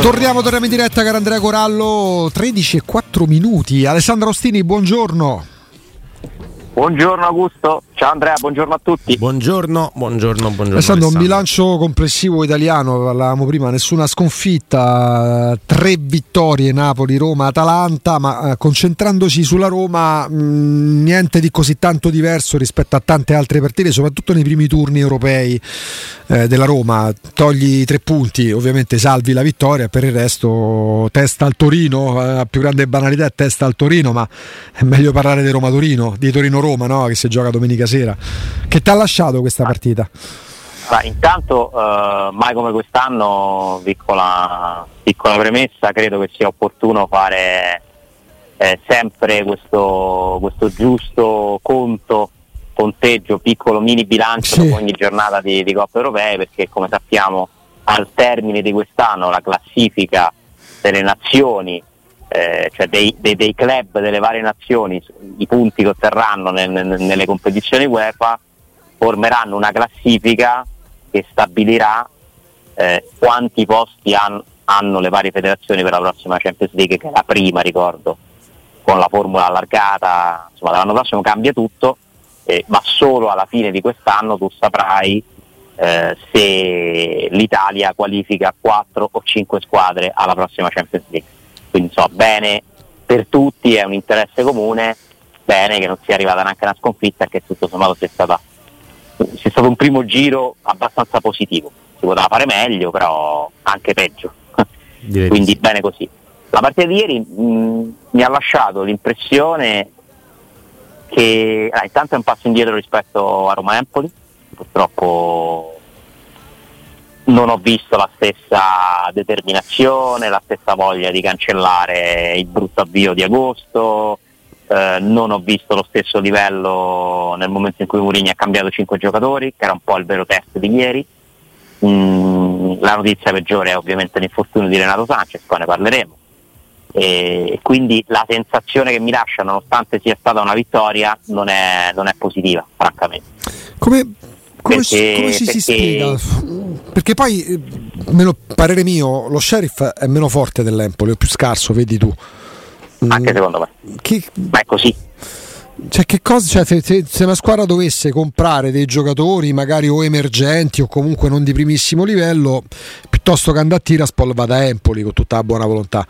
Torniamo, torniamo in diretta, caro Andrea Corallo. 13 e 4 minuti. Alessandro Ostini, buongiorno. Buongiorno Augusto, ciao Andrea, buongiorno a tutti. Buongiorno, buongiorno, buongiorno. È stato un bilancio complessivo italiano, parlavamo prima, nessuna sconfitta, tre vittorie Napoli, Roma, Atalanta, ma eh, concentrandosi sulla Roma mh, niente di così tanto diverso rispetto a tante altre partite, soprattutto nei primi turni europei eh, della Roma. Togli tre punti, ovviamente salvi la vittoria, per il resto testa al Torino, eh, più grande banalità è testa al Torino, ma è meglio parlare di Roma-Torino, di Torino-Roma no? che si gioca domenica sera. Che ti ha lasciato questa partita? Ah, intanto, eh, mai come quest'anno, piccola, piccola, premessa, credo che sia opportuno fare eh, sempre questo, questo, giusto conto, conteggio, piccolo mini bilancio sì. ogni giornata di, di Coppa Europee, perché come sappiamo al termine di quest'anno la classifica delle nazioni eh, cioè dei, dei, dei, club delle varie nazioni, i punti che otterranno nel, nel, nelle competizioni UEFA, formeranno una classifica che stabilirà eh, quanti posti han, hanno le varie federazioni per la prossima Champions League, che è la prima, ricordo, con la formula allargata, insomma l'anno prossimo cambia tutto, eh, ma solo alla fine di quest'anno tu saprai eh, se l'Italia qualifica 4 o 5 squadre alla prossima Champions League quindi so, bene per tutti, è un interesse comune, bene che non sia arrivata neanche una sconfitta che tutto sommato sia, stata, sia stato un primo giro abbastanza positivo. Si poteva fare meglio, però anche peggio. Quindi bene così. La partita di ieri mh, mi ha lasciato l'impressione che ah, intanto è un passo indietro rispetto a Roma Empoli, purtroppo non ho visto la stessa determinazione, la stessa voglia di cancellare il brutto avvio di agosto, eh, non ho visto lo stesso livello nel momento in cui Mourinho ha cambiato 5 giocatori, che era un po' il vero test di ieri. Mm, la notizia peggiore è ovviamente l'infortunio di Renato Sanchez, poi ne parleremo. E quindi la sensazione che mi lascia, nonostante sia stata una vittoria, non è, non è positiva, francamente. Come, come, perché, come si, perché... si spiega? Perché poi, eh, meno parere mio, lo sheriff è meno forte dell'Empoli, è più scarso, vedi tu. Anche secondo me. Che... Ma è così. Cioè, che cosa, cioè, se, se, una squadra dovesse comprare dei giocatori magari o emergenti o comunque non di primissimo livello, piuttosto che andare a Tiraspol vada a Empoli con tutta la buona volontà.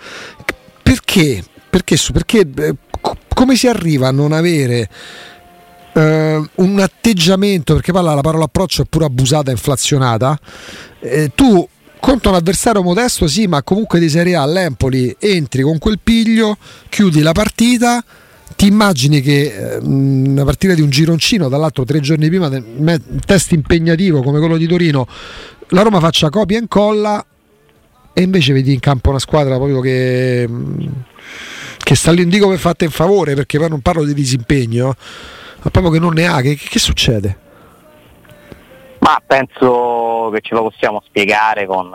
Perché? Perché, perché eh, come si arriva a non avere Uh, un atteggiamento, perché parla la parola approccio è pure abusata, inflazionata. Eh, tu contro un avversario modesto, sì, ma comunque di Serie A all'Empoli entri con quel piglio, chiudi la partita. Ti immagini che eh, una partita di un gironcino, dall'altro tre giorni prima, un test impegnativo come quello di Torino, la Roma faccia copia e incolla e invece vedi in campo una squadra proprio che, che sta lì, non dico per fatte in favore perché poi non parlo di disimpegno ma proprio che non ne ha, che, che succede? Ma penso che ce lo possiamo spiegare con,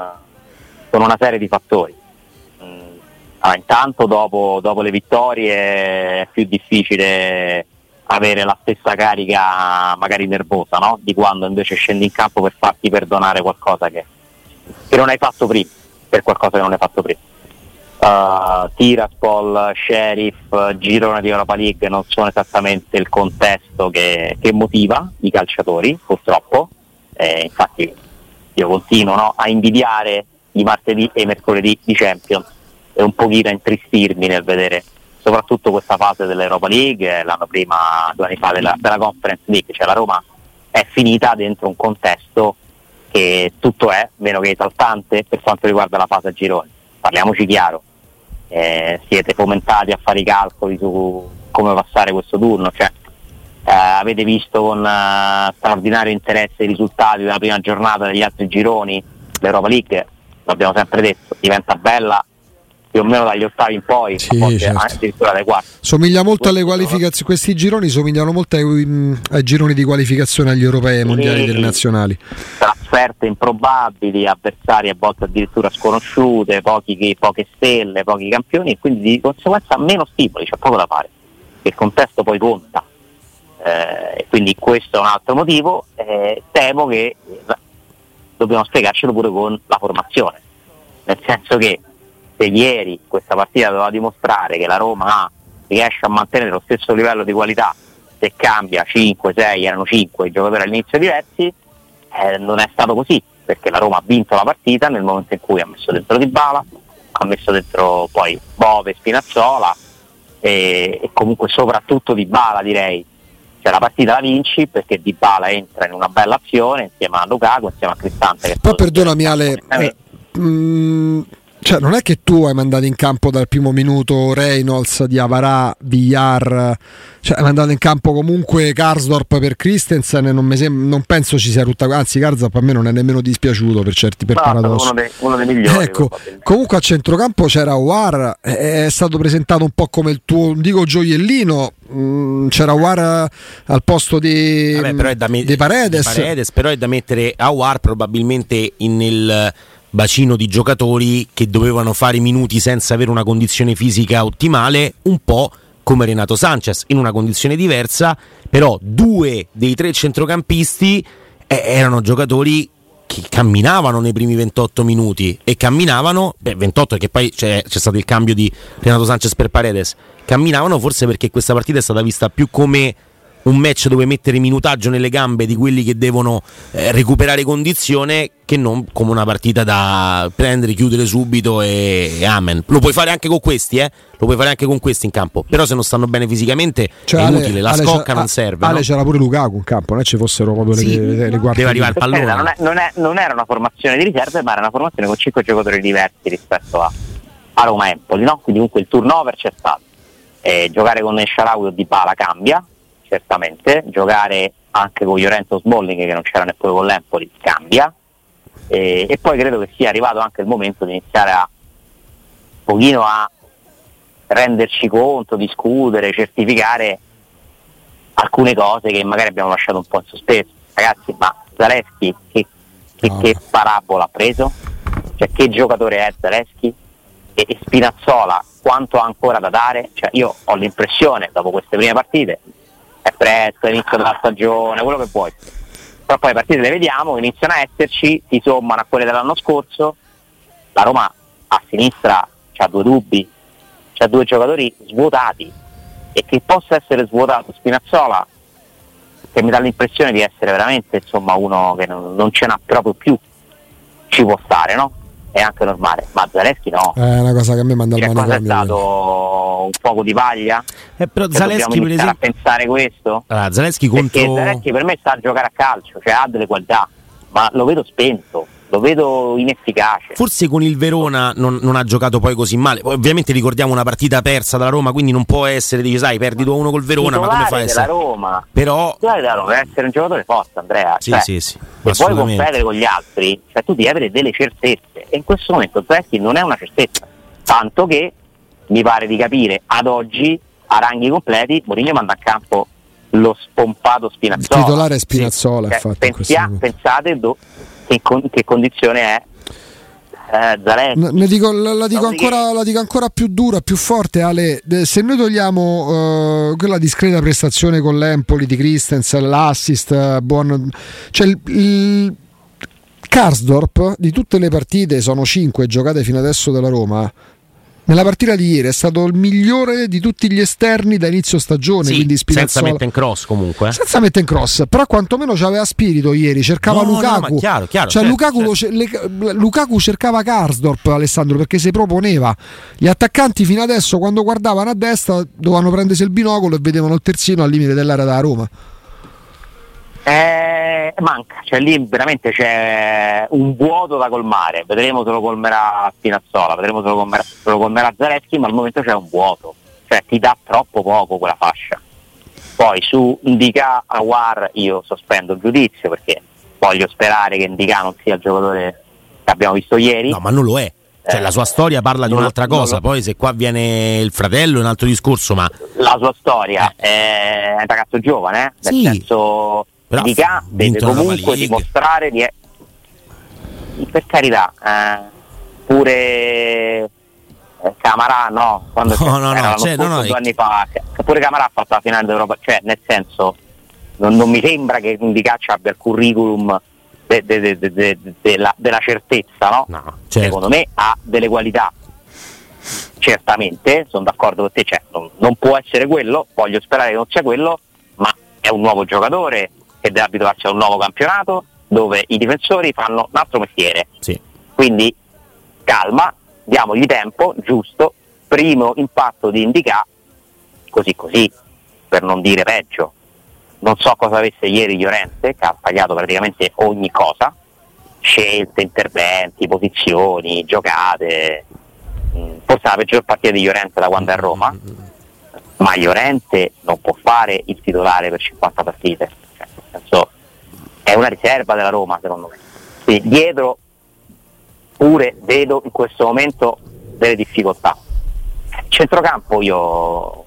con una serie di fattori. Mm, allora, intanto dopo, dopo, le vittorie è più difficile avere la stessa carica magari nervosa no? di quando invece scendi in campo per farti perdonare qualcosa che, che non hai fatto prima, per qualcosa che non hai fatto prima uh, Tiraspol, Sheriff, Girone di Europa League non sono esattamente il contesto che, che motiva i calciatori, purtroppo. Eh, infatti io continuo no, a invidiare i martedì e i mercoledì di Champions e un pochino a intristirmi nel vedere soprattutto questa fase dell'Europa League, l'anno prima, due anni fa della, della Conference League, cioè la Roma è finita dentro un contesto che tutto è meno che esaltante per quanto riguarda la fase a gironi. Parliamoci chiaro, eh, siete fomentati a fare i calcoli su come passare questo turno, cioè, eh, avete visto con eh, straordinario interesse i risultati della prima giornata degli altri gironi l'Europa League, l'abbiamo sempre detto, diventa bella più o meno dagli ottavi in poi, Sì, certo. addirittura dai quarti. Somiglia molto alle qualificazioni, questi gironi somigliano molto ai, mm, ai gironi di qualificazione agli europei e mondiali Sì. delle nazionali. trasferte improbabili, avversari a volte addirittura sconosciute, pochi- poche stelle, pochi campioni e quindi di conseguenza meno stimoli, c'è poco da fare. Il contesto poi conta. Eh, quindi questo è un altro motivo. Eh, temo che eh, dobbiamo spiegarcelo pure con la formazione. Nel senso che se ieri questa partita doveva dimostrare che la Roma ha- riesce a mantenere lo stesso livello di qualità, se cambia 5, 6, erano 5 i giocatori all'inizio diversi, eh, non è stato così, perché la Roma ha vinto la partita nel momento in cui ha messo dentro Di Bala, ha messo dentro poi Bove, Spinazzola e, e comunque soprattutto Di Bala direi. Cioè la partita la vinci perché Di Bala entra in una bella azione insieme a Lukaku, insieme a Cristante. Poi perdonami Ale, eh, mm, cioè non è che tu hai mandato in campo dal primo minuto Reynolds, Diavarà, Villar, cioè hai mandato in campo comunque Karsdorp per Christensen e non, mi sem- non penso ci sia tutta, anzi Karsdorp a me non è nemmeno dispiaciuto per certi per paradosso. uno dei, uno dei migliori. Ecco, comunque a centrocampo c'era War, è stato presentato un po' come il tuo, dico gioiellino, mm, c'era War al posto di, Vabbè, però è da me- di Paredes. di Paredes, però è da mettere a War probabilmente in- nel bacino di giocatori che dovevano fare i minuti senza avere una condizione fisica ottimale, un po' come Renato Sanchez, in una condizione diversa, però due dei tre centrocampisti eh, erano giocatori che camminavano nei primi 28 minuti e camminavano, beh 28 perché poi c'è, c'è stato il cambio di Renato Sanchez per Paredes, camminavano forse perché questa partita è stata vista più come un match dove mettere minutaggio nelle gambe di quelli che devono eh, recuperare condizione che non come una partita da prendere, chiudere subito e, e amen. Lo puoi fare anche con questi, eh? Lo puoi fare anche con questi in campo. Però se non stanno bene fisicamente Cioè, è Ale- inutile, la Ale scocca non serve. Ale no? c'era pure Lukaku in campo, non è ci fossero proprio Sì, le, le, le quarti deve arrivare il pallone. Non, è- non è- non era una formazione di riserve, ma era una formazione con 5 giocatori diversi rispetto a, a Roma Empoli, no? Quindi comunque il turnover c'è stato. Eh, giocare con Sharawi o Di Bala cambia, certamente, giocare anche con Llorenzo Sbolling che non c'era neppure con l'Empoli cambia. Eh, e poi credo che sia arrivato anche il momento di iniziare a un pochino a renderci conto, discutere, certificare alcune cose che magari abbiamo lasciato un po' in sospeso. Ragazzi, ma Zaleschi che, che, No. che parabola ha preso? Cioè che giocatore è Zaleschi? E, e Spinazzola quanto ha ancora da dare? Cioè, io ho l'impressione, dopo queste prime partite, è presto, è inizio della stagione, quello che vuoi. Però poi le partite le vediamo, iniziano a esserci, si sommano a quelle dell'anno scorso. La Roma a sinistra ha due dubbi, c'ha due giocatori svuotati e che possa essere svuotato Spinazzola che mi dà l'impressione di essere veramente insomma uno che non, non ce n'ha proprio più ci può stare no? È anche normale ma Zaleschi no. È una cosa che a me manda cioè, cosa è manicomio. stato un poco di paglia? Eh, però Cioè, Zaleschi per esempio... a pensare questo? Allora, Zaleschi perché contro... Zaleschi per me sa a giocare a calcio cioè ha delle qualità ma lo vedo spento lo vedo inefficace Forse con il Verona non, non ha giocato poi così male. Ovviamente ricordiamo una partita persa dalla Roma, quindi non può essere, dici, sai, perdi 2-1 col Verona, ma come fai a della essere? Roma Però, titolare della Roma deve essere un giocatore forte Andrea sì, Cioè, sì, sì, se vuoi competere con gli altri, cioè tu devi avere delle certezze e in questo momento Zeschi non è una certezza, tanto che mi pare di capire ad oggi a ranghi completi Mourinho manda a campo lo spompato Il Spinazzola. titolare è Spinazzola, Cioè, infatti. in questo pensia- momento. pensate do- che, con- che condizione è eh, ne dico- la, la dico ancora, la dico ancora più dura, più forte, Ale. Se noi togliamo eh, quella discreta prestazione con l'Empoli di Christensen, l'assist, eh, buon... cioè il, il Karsdorp di tutte le partite, sono 5 giocate fino adesso dalla Roma. Nella partita di ieri è stato il migliore di tutti gli esterni da inizio stagione, Sì, quindi senza mettere in cross comunque. eh. Senza mettere in cross, però quantomeno c'aveva spirito ieri, cercava No, no, Lukaku. ma chiaro, chiaro, cioè, certo, Lukaku, lo ce- le- Lukaku cercava Karsdorp, Alessandro, perché si proponeva. Gli attaccanti fino adesso, quando guardavano a destra, dovevano prendersi il binocolo e vedevano il terzino al limite dell'area della Roma. Eh, manca, cioè lì veramente c'è un vuoto da colmare, vedremo se lo colmerà Spinazzola, vedremo se lo colmerà, se lo colmerà Zaleschi, ma al momento c'è un vuoto, cioè ti dà troppo poco quella fascia. Poi su Indica Awar io sospendo il giudizio perché voglio sperare che Indica non sia il giocatore che abbiamo visto ieri. No, ma non lo è. Cioè, la sua storia parla di un'altra cosa, lo- poi se qua viene il fratello è un altro discorso, ma La sua storia è un ragazzo giovane, eh? nel Sì. senso Però di ha deve la comunque dimostrare di... Per carità, eh, pure eh, Camarà no, quando No, no, no, cioè, no, no, due anni fa, pure Camarà ha fatto la finale d'Europa, cioè nel senso non, non mi sembra che un Di Caccia abbia il curriculum de- de- de- della, della certezza, no? no, certo. secondo me ha delle qualità. Certamente, sono d'accordo con te, cioè, non, non può essere quello, voglio sperare che non sia quello, ma è un nuovo giocatore che deve abituarsi a un nuovo campionato dove i difensori fanno un altro mestiere. Sì. Quindi calma, diamogli tempo, giusto, primo impatto di Indica, così così, per non dire peggio. Non so cosa avesse ieri Llorente, che ha sbagliato praticamente ogni cosa, scelte, interventi, posizioni, giocate. Mm, Forse la peggior partita di Llorente da quando è a Roma, ma Llorente non può fare il titolare per 50 partite. È una riserva della Roma, secondo me. Quindi dietro pure vedo in questo momento delle difficoltà. Centrocampo io ho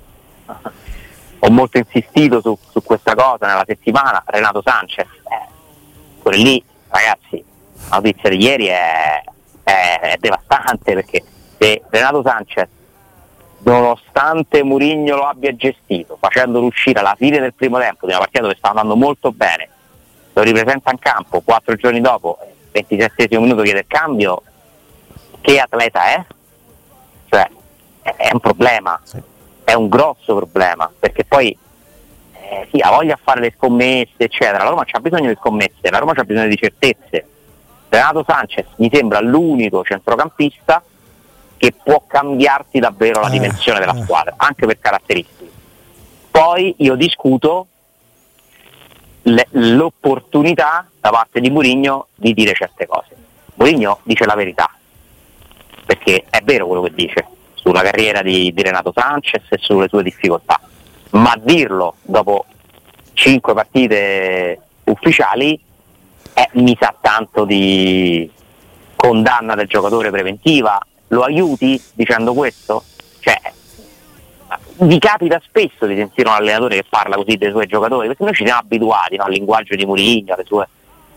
molto insistito su, su questa cosa nella settimana, Renato Sanchez, eh, pure lì ragazzi, la notizia di ieri è, è- è devastante perché se Renato Sanchez nonostante Mourinho lo abbia gestito, facendolo uscire alla fine del primo tempo di una partita dove stava andando molto bene, lo ripresenta in campo quattro giorni dopo, 27 minuto chiede il cambio, che atleta è? Cioè, è, un problema, è un grosso problema, perché poi eh, sì, ha voglia a fare le scommesse, eccetera, la Roma c'ha bisogno di scommesse, la Roma c'ha bisogno di certezze. Renato Sanchez mi sembra l'unico centrocampista che può cambiarti davvero la Eh, dimensione della eh. squadra, anche per caratteristiche. Poi io discuto l'opportunità da parte di Mourinho di dire certe cose. Mourinho dice la verità, perché è vero quello che dice sulla carriera di, di Renato Sanchez e sulle sue difficoltà, ma dirlo dopo cinque partite ufficiali eh, mi sa tanto di condanna del giocatore preventiva. Lo aiuti dicendo questo? Cioè, vi capita spesso di sentire un allenatore che parla così dei suoi giocatori, perché noi ci siamo abituati no, al linguaggio di Mourinho, alle sue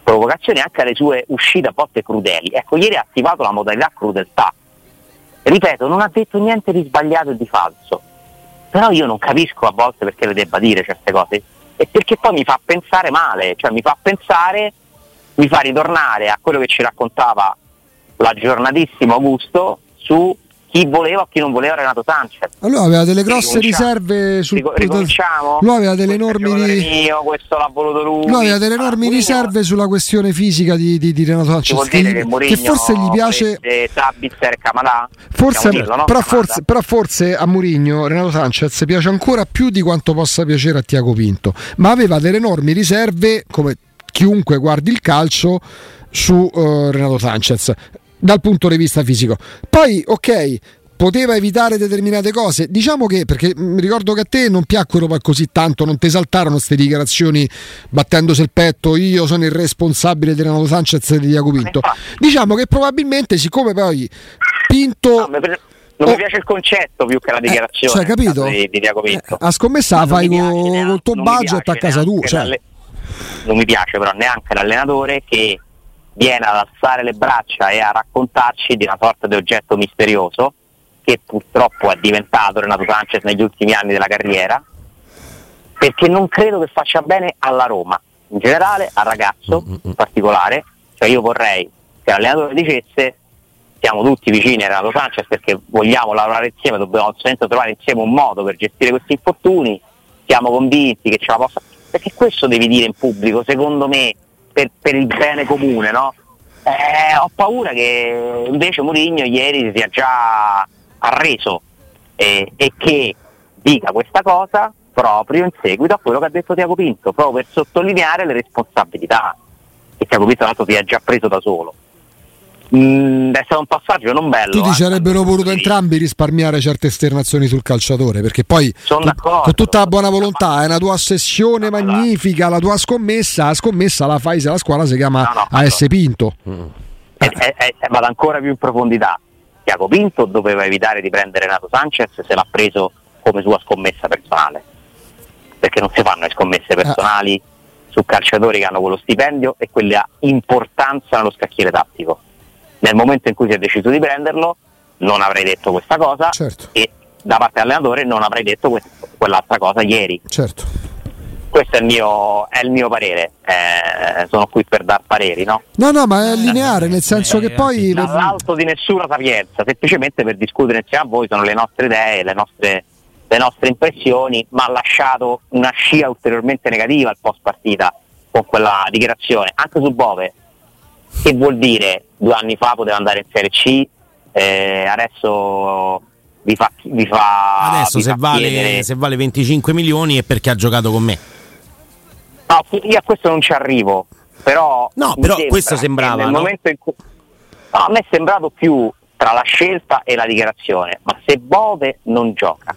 provocazioni, anche alle sue uscite a volte crudeli. Ecco, ieri ha attivato la modalità crudeltà. Ripeto, non ha detto niente di sbagliato e di falso, però io non capisco a volte perché le debba dire certe cose, e perché poi mi fa pensare male, cioè mi fa pensare, mi fa ritornare a quello che ci raccontava l'aggiornatissimo Augusto su chi voleva o chi non voleva Renato Sanchez. Allora aveva delle grosse riserve sul Rico- ricominciamo? Lui aveva delle enormi mio, questo l'ha voluto lui. Lui aveva delle Ah, enormi Mourinho- riserve sulla questione fisica di, di- di Renato Sanchez che, che, che forse gli piace Sabitzer e Camalà? Forse, dirlo, no? però, forse, però forse a Mourinho Renato Sanchez piace ancora più di quanto possa piacere a Tiago Pinto, ma aveva delle enormi riserve, come chiunque guardi il calcio, su eh, Renato Sanchez dal punto di vista fisico. Poi, ok. Poteva evitare determinate cose, diciamo che perché mi ricordo che a te non piacquero così tanto, non ti esaltarono queste dichiarazioni battendosi il petto. Io sono il responsabile di Renato Sanchez e di Tiago Pinto. infatti. Diciamo che probabilmente, siccome poi Pinto No, non Oh. mi piace il concetto più che la dichiarazione cioè, capito? di, di Tiago Pinto. Eh, a scommessa fai col tuo budget a casa tua. Cioè. Non mi piace però neanche l'allenatore che viene ad alzare le braccia e a raccontarci di una sorta di oggetto misterioso che purtroppo è diventato Renato Sanchez negli ultimi anni della carriera perché non credo che faccia bene alla Roma in generale, al ragazzo in particolare. Cioè io vorrei che l'allenatore dicesse siamo tutti vicini a Renato Sanchez perché vogliamo lavorare insieme, dobbiamo assolutamente trovare insieme un modo per gestire questi infortuni, siamo convinti che ce la possa... Perché questo devi dire in pubblico, secondo me, per, per il bene comune, no? Eh, ho paura che invece Mourinho ieri si sia già arreso e, e che dica questa cosa proprio in seguito a quello che ha detto Tiago Pinto, proprio per sottolineare le responsabilità che Tiago Pinto tra l'altro si è già preso da solo. Mm, è stato un passaggio non bello. Tutti eh, ci avrebbero voluto vista. entrambi risparmiare certe esternazioni sul calciatore perché poi tu- con tutta la buona volontà è una tua ossessione Allora. magnifica la tua scommessa la scommessa la fai se la squadra si chiama No, no, AS Pinto Mm. e, e, e, vado ancora più in profondità. Tiago Pinto doveva evitare di prendere Renato Sanchez se l'ha preso come sua scommessa personale, perché non si fanno le scommesse personali su calciatori che hanno quello stipendio e quella importanza nello scacchiere tattico. Nel momento in cui si è deciso di prenderlo, non avrei detto questa cosa Certo. e da parte dell'allenatore non avrei detto que- quell'altra cosa ieri. Certo. Questo è il mio, è il mio parere, Eh, sono qui per dar pareri, no? No, no, ma è lineare, nel senso eh, che poi... dall'alto di nessuna sapienza, semplicemente per discutere insieme a voi, sono le nostre idee, le nostre, le nostre impressioni, ma ha lasciato una scia ulteriormente negativa al post partita con quella dichiarazione, anche su Bove, che vuol dire due anni fa poteva andare in Serie C, eh, adesso vi fa, vi fa Adesso vi se fa vale, se vale 25 milioni è perché ha giocato con me. No, io a questo non ci arrivo, però... No, però sembra questo sembrava, Nel no? cui... No, a me è sembrato più tra la scelta e la dichiarazione, ma se Bove non gioca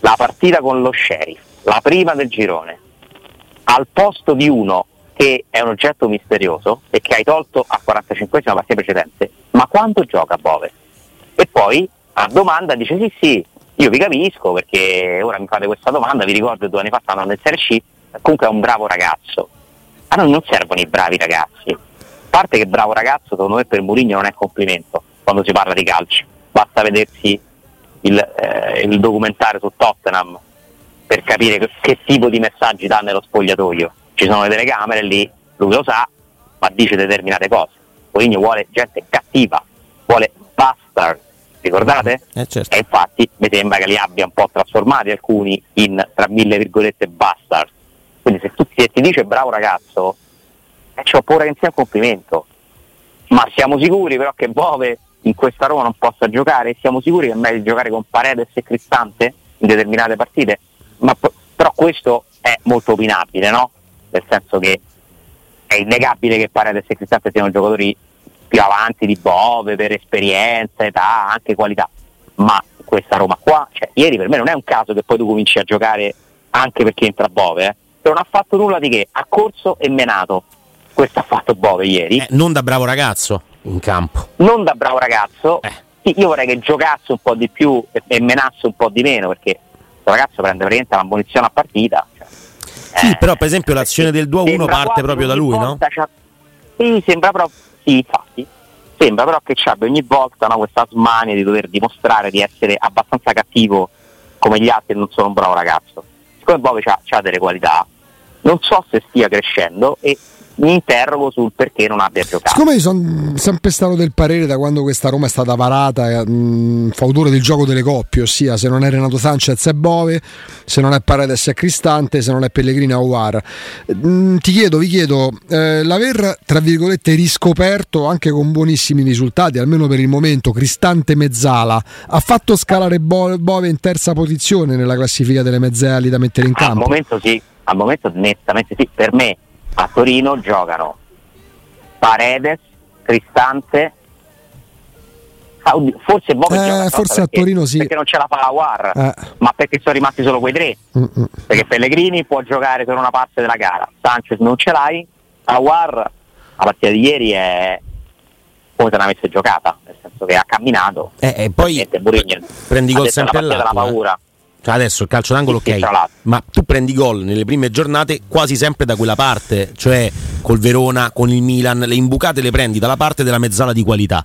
la partita con lo Sheriff, la prima del girone, al posto di uno che è un oggetto misterioso e che hai tolto a 45 la partita precedente, ma quando gioca Bove? E poi a domanda dice sì sì, io vi capisco perché ora mi fate questa domanda, vi ricordo due anni fa stavano nel Serie C, comunque è un bravo ragazzo. A noi non servono i bravi ragazzi. A parte che bravo ragazzo secondo me per Mourinho non è complimento quando si parla di calcio. Basta vedersi il, eh, il documentario su Tottenham per capire che, che tipo di messaggi dà nello spogliatoio. Ci sono le telecamere lì, lui lo sa, ma dice determinate cose. Mourinho vuole gente cattiva, vuole bastard, ricordate? Eh, certo. E infatti mi sembra che li abbia un po' trasformati alcuni in, tra mille virgolette, bastard. Quindi se tu se ti dice bravo ragazzo, eh, c'ho paura che non sia un complimento. Ma siamo sicuri però che Bove in questa Roma non possa giocare? Siamo sicuri che è meglio giocare con Paredes e Cristante in determinate partite? Ma però questo è molto opinabile, no? Nel senso che è innegabile che Paredes e Cristante siano giocatori più avanti di Bove per esperienza, età, anche qualità. Ma questa Roma qua, cioè, ieri per me non è un caso che poi tu cominci a giocare anche perché entra Bove, eh. non ha fatto nulla di che, ha corso e menato. Questo ha fatto Bove ieri, Eh, non da bravo ragazzo in campo. non da bravo ragazzo. Eh. Io vorrei che giocasse un po' di più e, e menasse un po' di meno perché questo ragazzo prende praticamente una munizione a partita. Sì, eh, però per esempio l'azione del 2-1 sembra parte proprio da lui, no? Sì, sembra proprio. Sì, infatti. Sembra però che abbia ogni volta no, questa smania di dover dimostrare di essere abbastanza cattivo come gli altri e non sono un bravo ragazzo. Siccome Bove ha delle qualità, non so se stia crescendo e mi interrogo sul perché non abbia giocato. Siccome io sono sempre stato del parere da quando questa Roma è stata varata, mh, fautore del gioco delle coppie, ossia se non è Renato Sanchez è Bove, se non è Paredes è Cristante, se non è Pellegrini è Aguar. Mh, ti chiedo, vi chiedo, eh, l'aver tra virgolette riscoperto anche con buonissimi risultati, almeno per il momento, Cristante Mezzala, ha fatto scalare Bo- Bove in terza posizione nella classifica delle mezzali da mettere in Al campo? momento sì, al momento nettamente sì. Per me a Torino giocano Paredes, Cristante. Forse Bove Eh, gioca forse a perché- Torino sì. Perché non ce la fa la War, Eh. ma perché sono rimasti solo quei tre. Mm-mm. Perché Pellegrini può giocare per una parte della gara, Sanchez non ce l'hai, Awar la partita di ieri è come se non avesse giocata, nel senso che ha camminato. Eh, e poi Niente, Mourinho prendi gol sempre della eh. paura. Cioè adesso il calcio d'angolo ok, ma tu prendi gol nelle prime giornate quasi sempre da quella parte, cioè col Verona, con il Milan, le imbucate le prendi dalla parte della mezzala di qualità.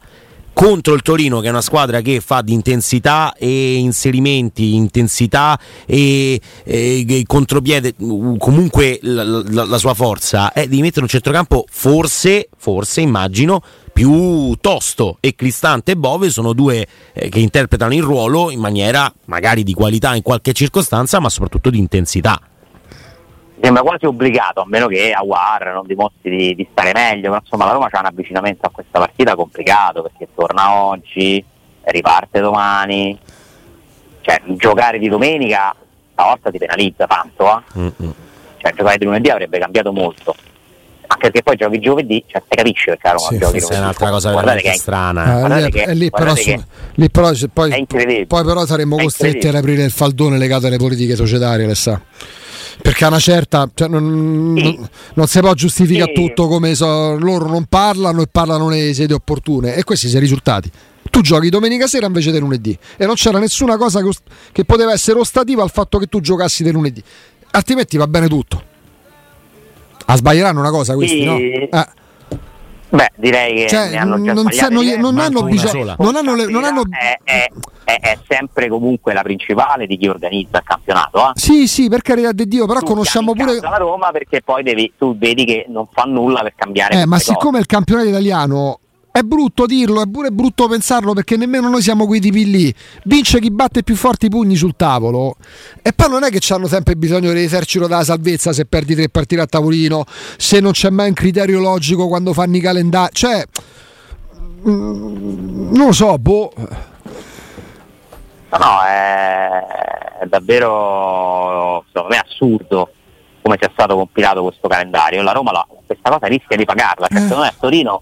Contro il Torino, che è una squadra che fa di intensità e inserimenti, intensità e, e- e contropiede, comunque la, la- la sua forza, è di mettere un centrocampo forse, forse immagino, più tosto e Cristante e Bove sono due eh, che interpretano il ruolo in maniera magari di qualità in qualche circostanza, ma soprattutto di intensità. Mi sembra quasi obbligato, a meno che Awar non dimostri di, di stare meglio, però insomma la Roma c'ha un avvicinamento a questa partita complicato perché torna oggi, riparte domani, cioè giocare di domenica stavolta ti penalizza tanto, eh? Cioè giocare di lunedì avrebbe cambiato molto. Anche perché poi giochi giovedì, cioè si capisce perché la Roma Sì, giochi è un'altra cosa Guardate veramente che è- strana. Eh, Guardate lì- che- lì però, su- che- lì però poi, È incredibile. poi però saremmo costretti ad aprire il faldone legato alle politiche societarie, le sa. Perché a una certa cioè, non, sì. non, non, si può giustificare sì. tutto come so, loro non parlano e parlano nelle sedi opportune e questi sono i risultati tu giochi domenica sera invece del lunedì e non c'era nessuna cosa che, che poteva essere ostativa al fatto che tu giocassi del lunedì altrimenti va bene tutto ah, sbaglieranno una cosa questi sì. no? Eh. Beh, direi che cioè, hanno già non, sa, non, non hanno bisogno. Non hanno, non hanno... È, è, è, è, sempre comunque la principale di chi organizza il campionato. Eh? Sì, sì, per carità di Dio, però tu conosciamo pure. la Roma perché poi devi, tu vedi che non fa nulla per cambiare. Eh, ma siccome cose. il campionato italiano è brutto dirlo, è pure brutto pensarlo perché nemmeno noi siamo quei tipi lì. Vince chi batte più forti i pugni sul tavolo. E poi non è che hanno sempre bisogno dell'esercito della salvezza se perdi tre partite a tavolino, se non c'è mai un criterio logico quando fanno i calendari. Cioè, mm, non lo so, boh. No, no, è davvero secondo me assurdo come sia stato compilato questo calendario. La Roma la, questa cosa rischia di pagarla. Cioè, secondo me a Torino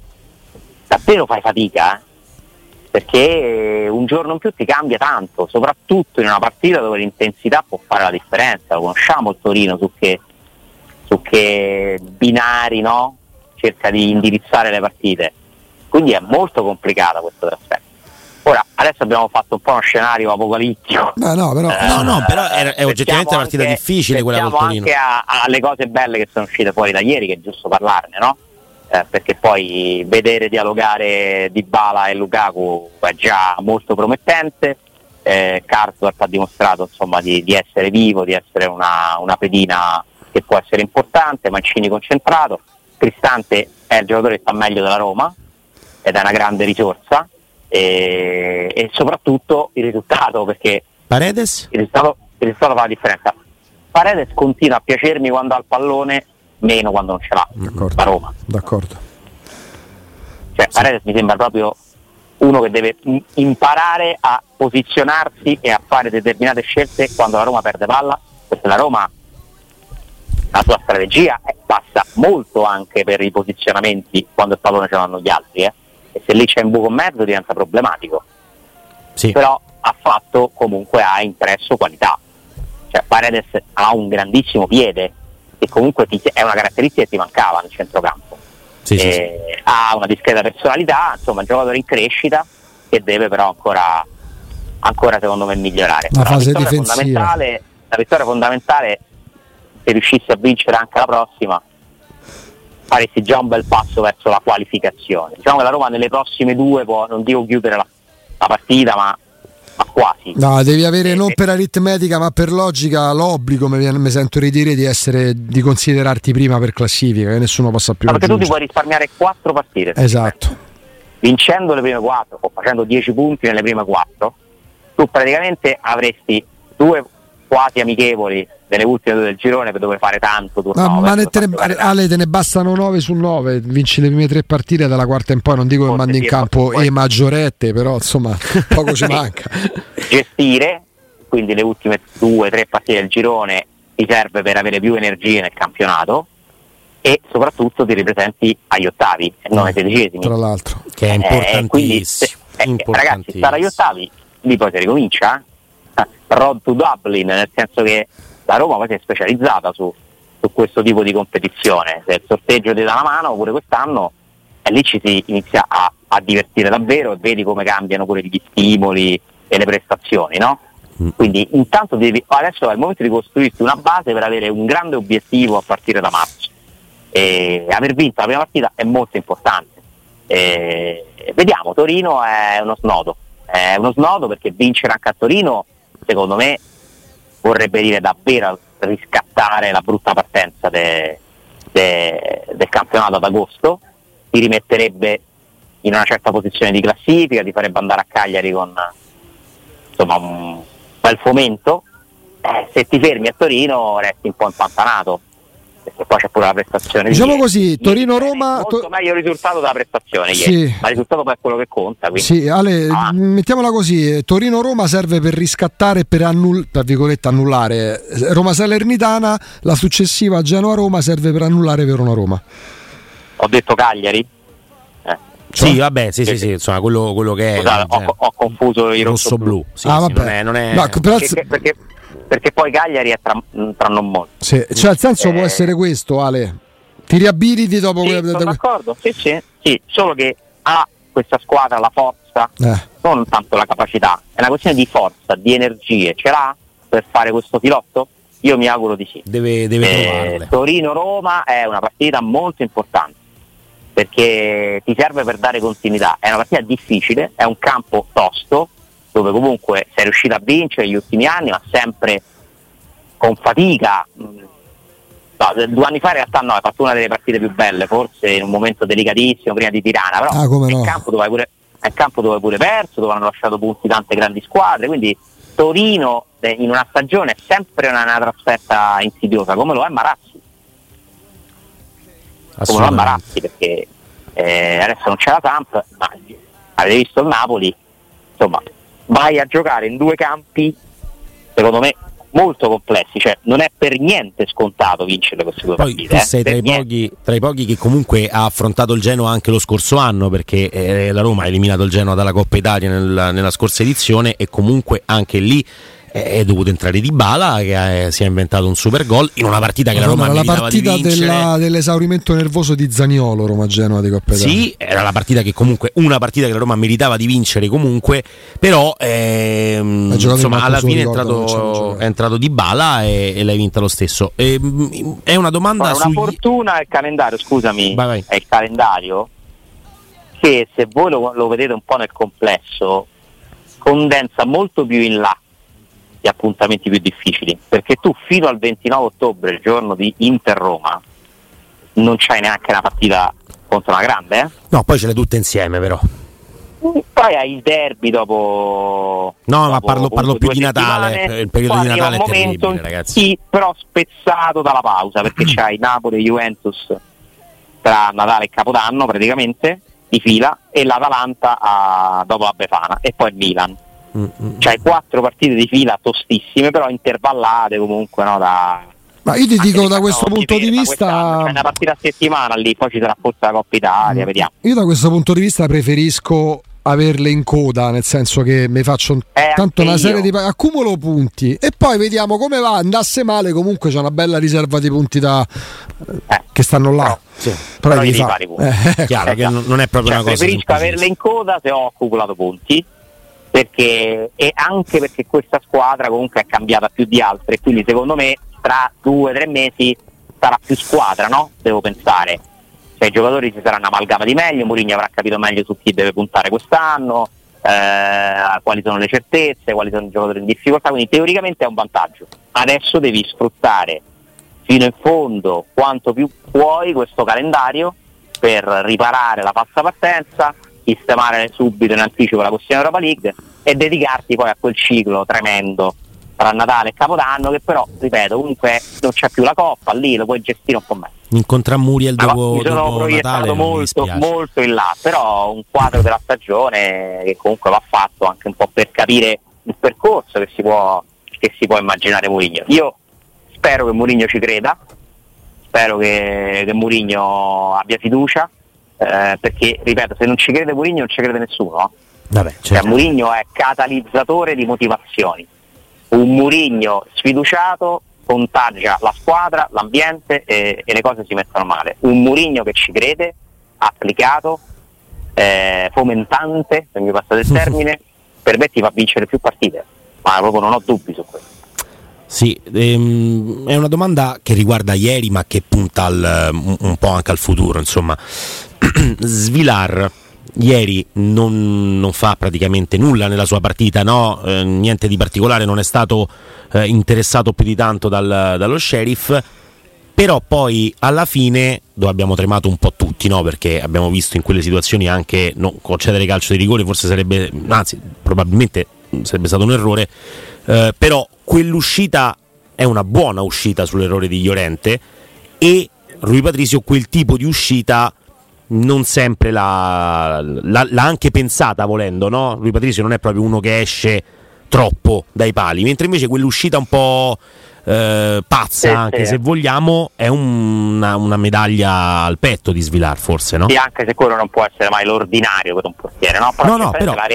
davvero fai fatica, eh? perché un giorno in più ti cambia tanto, soprattutto in una partita dove l'intensità può fare la differenza, lo conosciamo il Torino su che, su che binari no? cerca di indirizzare le partite, quindi è molto complicata questo trasferto. Ora, adesso abbiamo fatto un po' uno scenario apocalittico. No, no, però, eh, no, no, però è, è oggettivamente una partita difficile quella col Torino. anche a, alle cose belle che sono uscite fuori da ieri, che è giusto parlarne, no? Eh, perché poi vedere dialogare Dybala e Lukaku è già molto promettente. Eh, ha dimostrato insomma, di, di, essere vivo, di essere una, una, pedina che può essere importante, Mancini concentrato, Cristante è il giocatore che sta meglio della Roma ed è una grande risorsa e, e soprattutto il risultato perché Paredes? Il risultato, il risultato fa la differenza. Paredes continua a piacermi quando ha il pallone meno quando non ce l'ha D'accordo. la Roma. D'accordo. Cioè, sì. Paredes mi sembra proprio uno che deve imparare a posizionarsi e a fare determinate scelte quando la Roma perde palla, perché la Roma la sua strategia passa molto anche per i posizionamenti quando il pallone ce l'hanno gli altri eh? e se lì c'è un buco in mezzo diventa problematico. Sì. Però ha fatto comunque ha impresso qualità. Cioè Paredes ha un grandissimo piede, che comunque è una caratteristica che ti mancava nel centrocampo. Sì, sì, sì. Ha una discreta personalità, insomma, un giocatore in crescita che deve però ancora, ancora secondo me migliorare. La, fase la, vittoria fondamentale, la vittoria fondamentale, se riuscissi a vincere anche la prossima, faresti già un bel passo verso la qualificazione. Diciamo che la Roma nelle prossime due può, non dico chiudere la, la partita, ma ma quasi. No, devi avere eh, non eh. per aritmetica ma per logica l'obbligo, mi, mi sento ridire, di, essere, di considerarti prima per classifica, che nessuno possa più. Ma perché tu ti puoi risparmiare quattro partite. Esatto. Vincendo le prime quattro o facendo 10 punti nelle prime quattro, tu praticamente avresti due quasi amichevoli delle ultime due del girone per dove fare tanto no, ma ne te ne, Ale te ne bastano 9 su 9 vinci le prime tre partite dalla quarta in poi non dico che mandi in campo e maggiorette però insomma poco ci manca. Gestire quindi le ultime due tre partite del girone ti serve per avere più energie nel campionato e soprattutto ti ripresenti agli ottavi e non ai sedicesimi. tra l'altro. Che è importantissimo, eh, quindi, eh, importantissimo. ragazzi stare agli ottavi lì poi si ricomincia road to Dublin, nel senso che la Roma poi si è specializzata su, su questo tipo di competizione. Se il sorteggio ti dà la mano pure quest'anno, e lì ci si inizia a, a divertire davvero e vedi come cambiano pure gli stimoli e le prestazioni, no? Mm. Quindi intanto devi, adesso è il momento di costruirti una base per avere un grande obiettivo a partire da marzo. E aver vinto la prima partita è molto importante. E vediamo, Torino è uno snodo, è uno snodo perché vincere anche a Torino secondo me vorrebbe dire davvero riscattare la brutta partenza de, de, del campionato ad agosto, ti rimetterebbe in una certa posizione di classifica, ti farebbe andare a Cagliari con insomma, un bel fomento, eh, se ti fermi a Torino resti un po' impantanato perché poi c'è pure la prestazione. Diciamo così, Torino-Roma... Molto to- meglio il risultato della prestazione sì. ieri, ma il risultato è quello che conta. Quindi. Sì, Ale, ah. mettiamola così, Torino-Roma serve per riscattare e per annull- annullare Roma-Salernitana, la successiva Genoa-Roma serve per annullare Verona-Roma. Ho detto Cagliari? Eh. Sì, vabbè, sì, sì, sì, insomma, quello, quello che è. Scusate, ho, ho, confuso i rosso-blu. Sì, ah, sì, non è, non è... No, perché, perché perché poi Cagliari è tra, tra non molto. Sì, cioè il senso eh, può essere questo, Ale. Ti riabiliti dopo sì, quella... Sono d'accordo, sì, sì, sì, solo che ha questa squadra la forza, eh. non tanto la capacità, è una questione di forza, di energie, ce l'ha per fare questo filotto? Io mi auguro di sì. Deve, deve eh, Torino-Roma è una partita molto importante perché ti serve per dare continuità. È una partita difficile, è un campo tosto dove comunque sei riuscito a vincere negli ultimi anni, ma sempre con fatica. No, due anni fa in realtà no, hai fatto una delle partite più belle, forse in un momento delicatissimo prima di Tirana, però ah, è, no. il campo dove hai pure, è campo dove hai pure perso, dove hanno lasciato punti tante grandi squadre, quindi Torino eh, in una stagione è sempre una, una trasferta insidiosa, come lo è Marazzi. Come lo è Marazzi, perché eh, adesso non c'è la Samp, ma avete visto il Napoli, insomma, vai a giocare in due campi, secondo me molto complessi, cioè non è per niente scontato vincere queste due Poi partite. Tu eh, sei tra i, pochi, tra i, pochi, che comunque ha affrontato il Genoa anche lo scorso anno, perché eh, la Roma ha eliminato il Genoa dalla Coppa Italia nel, nella scorsa edizione e comunque anche lì è dovuto entrare di Bala che si è inventato un super gol in una partita che la Roma era la partita della, dell'esaurimento nervoso di Zaniolo Roma Genoa di Coppa Italia sì era la partita che comunque una partita che la Roma meritava di vincere comunque però ehm, insomma alla fine è entrato, è entrato, di Bala e, e l'hai vinta lo stesso. E, ehm, è una domanda Ora, una sugli... fortuna è il calendario scusami. Vai, vai. è il calendario che se voi lo, lo vedete un po' nel complesso condensa molto più in là gli appuntamenti più difficili, perché tu fino al 29 ottobre, il giorno di Inter-Roma, non c'hai neanche una partita contro una grande. Eh? No, poi ce le tutte insieme però. Poi hai il derby dopo. No, dopo, ma parlo, parlo più di Natale. Il periodo di Natale è terribile, ragazzi. Sì, però spezzato dalla pausa perché c'hai Napoli e Juventus tra Natale e Capodanno praticamente di fila e l'Atalanta a, dopo la Befana e poi il Milan mm-hmm. C'hai quattro partite di fila tostissime, però intervallate comunque no, da, ma io ti dico da questo punto di vista. C'è una partita a settimana lì, poi ci sarà forse la Coppa Italia, mm. vediamo. Io da questo punto di vista preferisco averle in coda, nel senso che mi faccio eh, tanto una serie io. di accumulo punti e poi vediamo come va. Andasse male, comunque c'è una bella riserva di punti da, eh. che stanno là. Sì. Però, però fa... eh, chiaro che non è proprio cioè, una cosa. Preferisco averle in coda se ho accumulato punti perché, e anche perché questa squadra comunque è cambiata più di altre, quindi secondo me tra due o tre mesi sarà più squadra, no? Devo pensare. Cioè, i giocatori si saranno amalgamati meglio, Mourinho avrà capito meglio su chi deve puntare quest'anno, eh, quali sono le certezze, quali sono i giocatori in difficoltà, quindi teoricamente è un vantaggio. Adesso devi sfruttare fino in fondo quanto più puoi questo calendario per riparare la passa partenza, sistemare subito in anticipo la questione Europa League e dedicarti poi a quel ciclo tremendo tra Natale e Capodanno che però, ripeto, comunque non c'è più la Coppa, lì lo puoi gestire un po' meglio. Incontra Muriel dopo, mi sono dopo proiettato Natale, molto, molto in là, però un quadro della stagione che comunque va fatto anche un po' per capire il percorso che si può, che si può immaginare Mourinho. Io spero che Mourinho ci creda, spero che, che Mourinho abbia fiducia, eh, perché ripeto, se non ci crede Mourinho non ci crede nessuno. Vabbè, cioè, certo. Mourinho è catalizzatore di motivazioni. Un Mourinho sfiduciato contagia la squadra, l'ambiente e, e, le cose si mettono male. Un Mourinho che ci crede, applicato, eh, fomentante, se mi passate il termine, per me ti fa vincere più partite, ma proprio non ho dubbi su questo. Sì, ehm, è una domanda che riguarda ieri ma che punta al, un, un po' anche al futuro, insomma. Svilar ieri non, non, fa praticamente nulla nella sua partita, no? eh, niente di particolare, non è stato eh, interessato più di tanto dal, dallo sheriff, però poi alla fine, dove abbiamo tremato un po' tutti, no? perché abbiamo visto in quelle situazioni anche no, concedere calcio di rigore, forse sarebbe, anzi probabilmente sarebbe stato un errore, eh, però quell'uscita è una buona uscita sull'errore di Llorente e Rui Patrizio quel tipo di uscita non sempre l'ha, l'ha, l'ha, anche pensata volendo, no? Lui Patrizio non è proprio uno che esce troppo dai pali, mentre invece quell'uscita un po' eh, pazza, sì, anche sì. se vogliamo, è un, una, una, medaglia al petto di Svilar, forse, no? Sì, anche se quello non può essere mai l'ordinario per un portiere, no? Però no, no, però... La,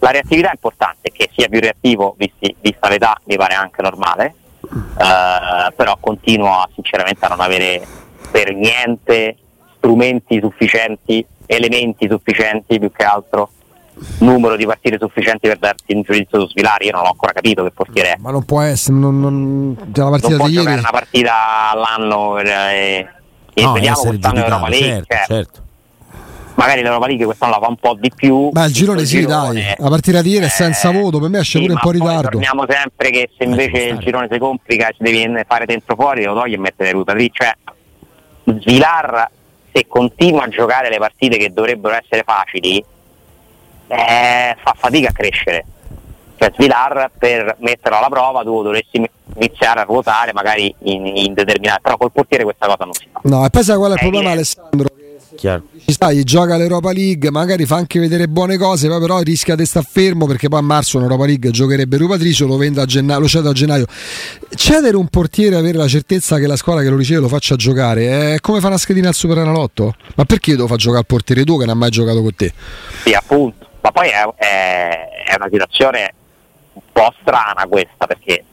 la reattività è importante, che sia più reattivo visti, vista l'età mi pare anche normale, eh, però continuo sinceramente a non avere per niente strumenti sufficienti, elementi sufficienti più che altro numero di partite sufficienti per darti un giudizio su Svilari. Io non ho ancora capito che portiere è. Ma non può essere, non, non, la partita non può di ieri. una partita all'anno e, e No, vediamo quest'anno in Europa giudicato, League. certo, cioè, certo. Magari l'Europa League quest'anno la fa un po' di più. Ma il girone sì, girone, dai. La partita di ieri è senza eh, voto, per me esce sì, pure un po' in ritardo. Torniamo sempre che se ci invece il girone si complica ci devi fare dentro fuori, lo togli e mettere Ruta lì. Cioè, Svilar se continua a giocare le partite che dovrebbero essere facili, eh, fa fatica a crescere. Cioè Svilar per metterlo alla prova tu dovresti iniziare a ruotare magari in, in determinate, però col portiere questa cosa non si fa. No, e poi sai qual è il Eh, problema, eh. Alessandro? Chiaro. Ci stai, gioca l'Europa League, magari fa anche vedere buone cose, poi però rischia di star fermo perché poi a marzo in Europa League giocherebbe Rupatricio, lo vende a gennaio, lo cede a gennaio. Cedere un portiere e avere la certezza che la squadra che lo riceve lo faccia giocare è come fare una schedina al Superenalotto? Ma perché io devo far giocare il portiere tu che non ha mai giocato con te? Sì, appunto. Ma poi è, è- è una situazione un po' strana questa, perché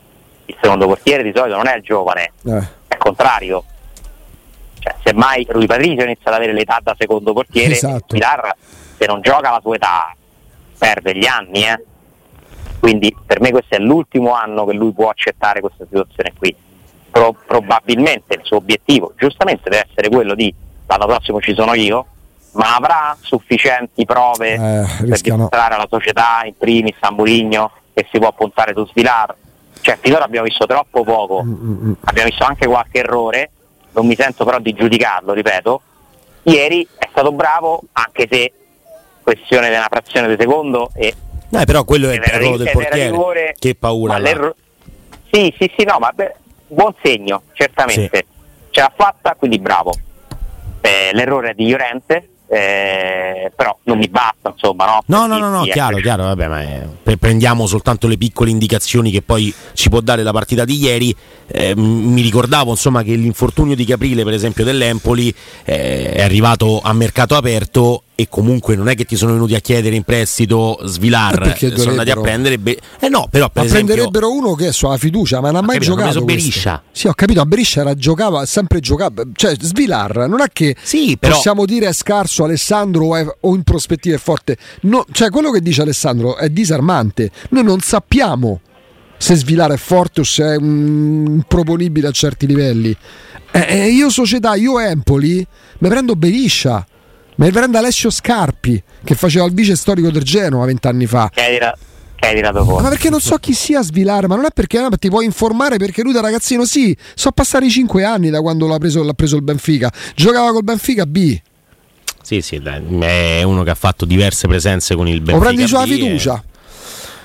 il secondo portiere di solito non è il giovane, Eh. è il contrario. Cioè, semmai Rui Patricio inizia ad avere l'età da secondo portiere, Esatto. Pilar, se non gioca alla sua età perde gli anni, eh. Quindi per me questo è l'ultimo anno che lui può accettare questa situazione qui. Pro- probabilmente il suo obiettivo, giustamente, deve essere quello di l'anno prossimo ci sono io, ma avrà sufficienti prove Eh, per dimostrare alla società, in primis a Murigno, che si può puntare su Svilar. Cioè, finora abbiamo visto troppo poco, Mm, abbiamo visto anche qualche errore, non mi sento però di giudicarlo, ripeto. Ieri è stato bravo, anche se questione di una frazione di secondo e Eh, però quello è il ruolo del portiere. rigore, Che paura. Sì, sì, sì, no, ma beh, buon segno, certamente. Ce l'ha fatta, quindi bravo. Eh, l'errore è di Llorente, eh, però non mi basta, insomma, no? No, no, no, no, dirti, chiaro, chiaro, vabbè, ma è- pre- prendiamo soltanto le piccole indicazioni che poi ci può dare la partita di ieri. Eh, mi ricordavo insomma che l'infortunio di Caprile, per esempio, dell'Empoli eh, è arrivato a mercato aperto e comunque non è che ti sono venuti a chiedere in prestito Eh, Svilar, perché sono andati a prendere. be- eh no, però per Ma esempio, prenderebbero uno che è sulla fiducia, ma non ha mai capito, hanno giocato. preso questo. Beriscia. Sì, ho capito, a Beriscia era, giocava, ha sempre giocato. Cioè, Svilar non è che Sì, però- possiamo dire è scarso Alessandro o, è- o in prospettiva è forte. No, cioè, quello che dice Alessandro è disarmante. Noi non sappiamo se Svilar è forte o se è un proponibile a certi livelli. Eh, eh, io società, io Empoli, mi prendo Beriscia. Mi prendo Alessio Scarpi, che faceva il vice storico del Genoa vent'anni fa. Che che hai tirato fuori. Ma perché non so chi sia Svilar, ma non è perché no, ti puoi informare perché lui da ragazzino sì, so passare i 5 anni da quando l'ha preso, l'ha preso il Benfica. Giocava col Benfica B. Sì, sì, dai, è uno che ha fatto diverse presenze con il Lo Benfica. prendi sulla B, eh.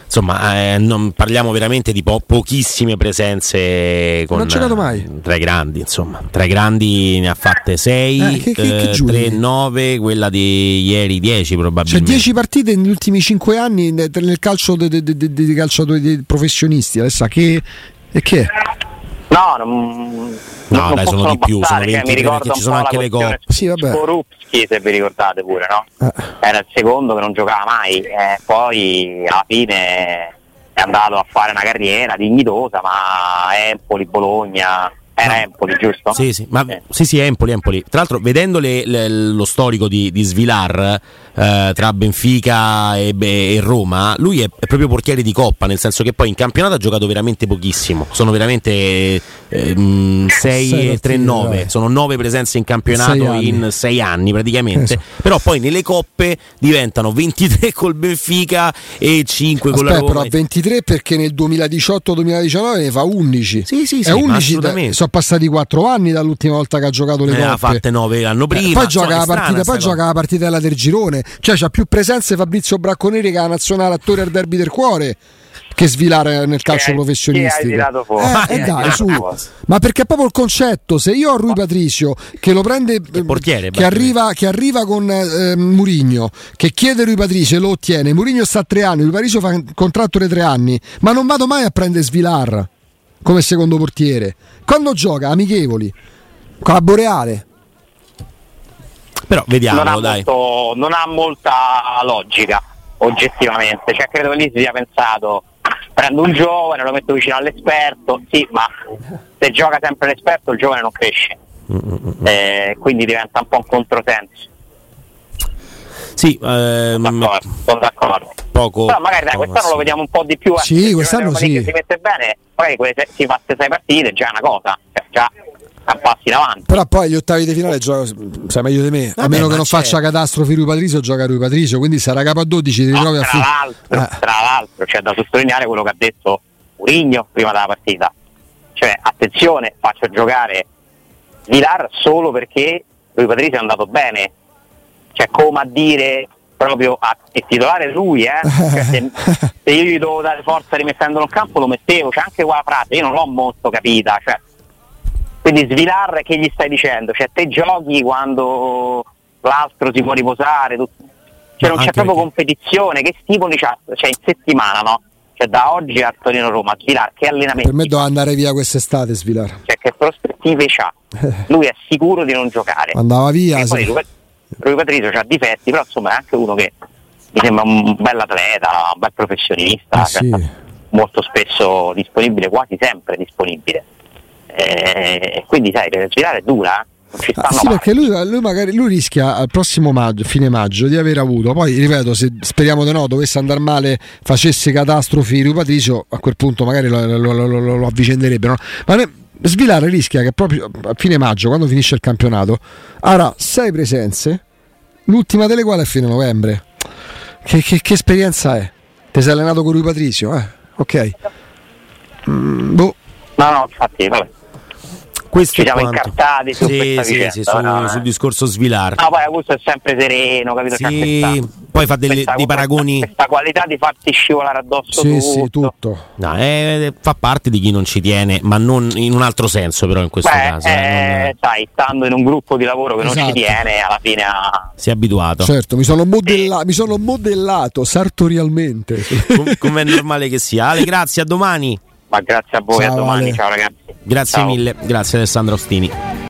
Insomma, eh, non parliamo veramente di po- pochissime presenze con Non ha giocato mai. eh, tra i grandi, insomma. Tra i grandi ne ha fatte 6, Eh, giudi? 3, 9, quella di ieri 10 Cioè probabilmente. 10 partite negli ultimi 5 anni nel calcio dei de, de, de- calciatori professionisti. Adesso che e che? No, non, No, non dai, sono possono di più, bastare, sono cioè, 23 mi ricordo perché ci un sono po' anche la le coppe. Sì, vabbè. Skorupski, se vi ricordate pure, no? Eh. Era il secondo che non giocava mai, e poi alla fine è andato a fare una carriera dignitosa, ma Empoli, Bologna, era Empoli, giusto? Sì, sì, ma, Eh. sì, sì, Empoli, Empoli. Tra l'altro, vedendo le- le- lo storico di, di Svilar eh, tra Benfica e, beh, e Roma, lui è, è proprio portiere di coppa, nel senso che poi in campionato ha giocato veramente pochissimo. Sono veramente 6 Sei e 3 partite, 9. dai. Sono 9 presenze in Sei campionato anni. in 6 anni praticamente. Eh, Però poi nelle coppe diventano 23 col Benfica e 5 con la Aspetta, Roma. però 23 perché nel 2018-2019 ne fa 11. Sì, sì, sì, È ma 11 assolutamente. Sono passati 4 anni dall'ultima volta che ha giocato le Ne ha fatte 9 l'anno Eh, prima. poi insomma, gioca, la partita, poi gioca la partitella del girone. Cioè, c'ha più presenze Fabrizio Bracconeri che la nazionale attore al derby del cuore che svilare nel calcio Che hai- professionistico. che. Eh, Che eh, dai, su. Ma perché è proprio il concetto, se io ho Rui Patricio che lo prende eh, portiere, che arriva, che arriva con eh, Murigno, che chiede Rui Patricio e lo ottiene, Murigno sta a tre anni, Rui Patricio fa un contratto di tre anni, ma non vado mai a prendere Svilar come secondo portiere. Quando gioca amichevoli con la Boreale. Però non, ha vediamolo, dai. molto- non ha molta logica. oggettivamente, cioè credo che lì si sia pensato prendo un giovane, lo metto vicino all'esperto, sì, ma se gioca sempre l'esperto il giovane non cresce, eh, quindi diventa un po' un controsenso. Sì, ehm, sono d'accordo, sono d'accordo. Poco, Però magari dai, quest'anno sì. lo vediamo un po' di più. eh. Sì, Se quest'anno sì. Si mette bene, magari quelle se- si fa 6 partite, già è una cosa, cioè, già a passi in avanti. Però poi gli ottavi di finale gioca, sai meglio di me. a Vabbè, meno che non certo. faccia catastrofi Rui Patricio, gioca Rui Patricio. Quindi sarà capo a 12, ti No, ritrovi a tra, fine. l'altro, Eh. tra l'altro, c'è da sottolineare quello che ha detto Urigno prima della partita. Cioè, attenzione, faccio giocare Vilar solo perché Rui Patricio è andato bene. Cioè, come a dire proprio a è titolare lui, eh. Cioè, se, se io gli devo dare forza rimettendolo in campo lo mettevo, c'è anche quella frase, io non l'ho molto capita. Cioè, quindi Svilar che gli stai dicendo? Cioè te giochi quando l'altro si può riposare, tu- cioè No, non c'è proprio perché- competizione, che stimoli c'ha? Cioè in settimana no? Cioè da oggi a Torino Roma, Svilar che allenamenti Per me doveva andare via quest'estate, Svilar. cioè che prospettive c'ha? Lui è sicuro di non giocare. Andava via. E poi sì. Rui Patricio ha difetti, però insomma è anche uno che mi sembra un bel atleta, un bel professionista, Eh cioè, sì. molto spesso disponibile, quasi sempre disponibile. Eh, E quindi sai, per girare è dura, eh. Ah, sì, perché lui, lui magari lui rischia al prossimo maggio, fine maggio, di aver avuto. Poi ripeto, se speriamo di no, dovesse andare male, facesse catastrofi Rui Patricio, a quel punto magari lo, lo- lo- lo- avvicenderebbero. no? Ma ne- Svilare rischia che proprio a fine maggio, quando finisce il campionato, avrà sei presenze, l'ultima delle quali è fine novembre. Che, che- che esperienza è? Ti sei allenato con Rui Patricio? Eh? Ok. Mm, boh. No, no, infatti, vabbè. Questo Ci siamo quanto. incartati su sì, questa sì, vicenda, sì, su- no, eh. sul discorso Svilar. No, poi Augusto è sempre sereno, capito? Sì, questa- poi fa delle- questa- dei paragoni. Questa qualità di farti scivolare addosso Sì, tutto. sì, tutto. No, eh, fa parte di chi non ci tiene, ma non in un altro senso, però, in questo Beh, caso. eh, eh, non- sai, stando in un gruppo di lavoro che non Esatto. ci tiene, alla fine ha... si è abituato. Certo, mi sono, modella- mi sono modellato sartorialmente. Com- Come è normale che sia. Ale, grazie, a domani. Ma grazie a voi, Ciao, a domani, Ale. ciao ragazzi. Grazie Ciao. mille, grazie Alessandro Ostini.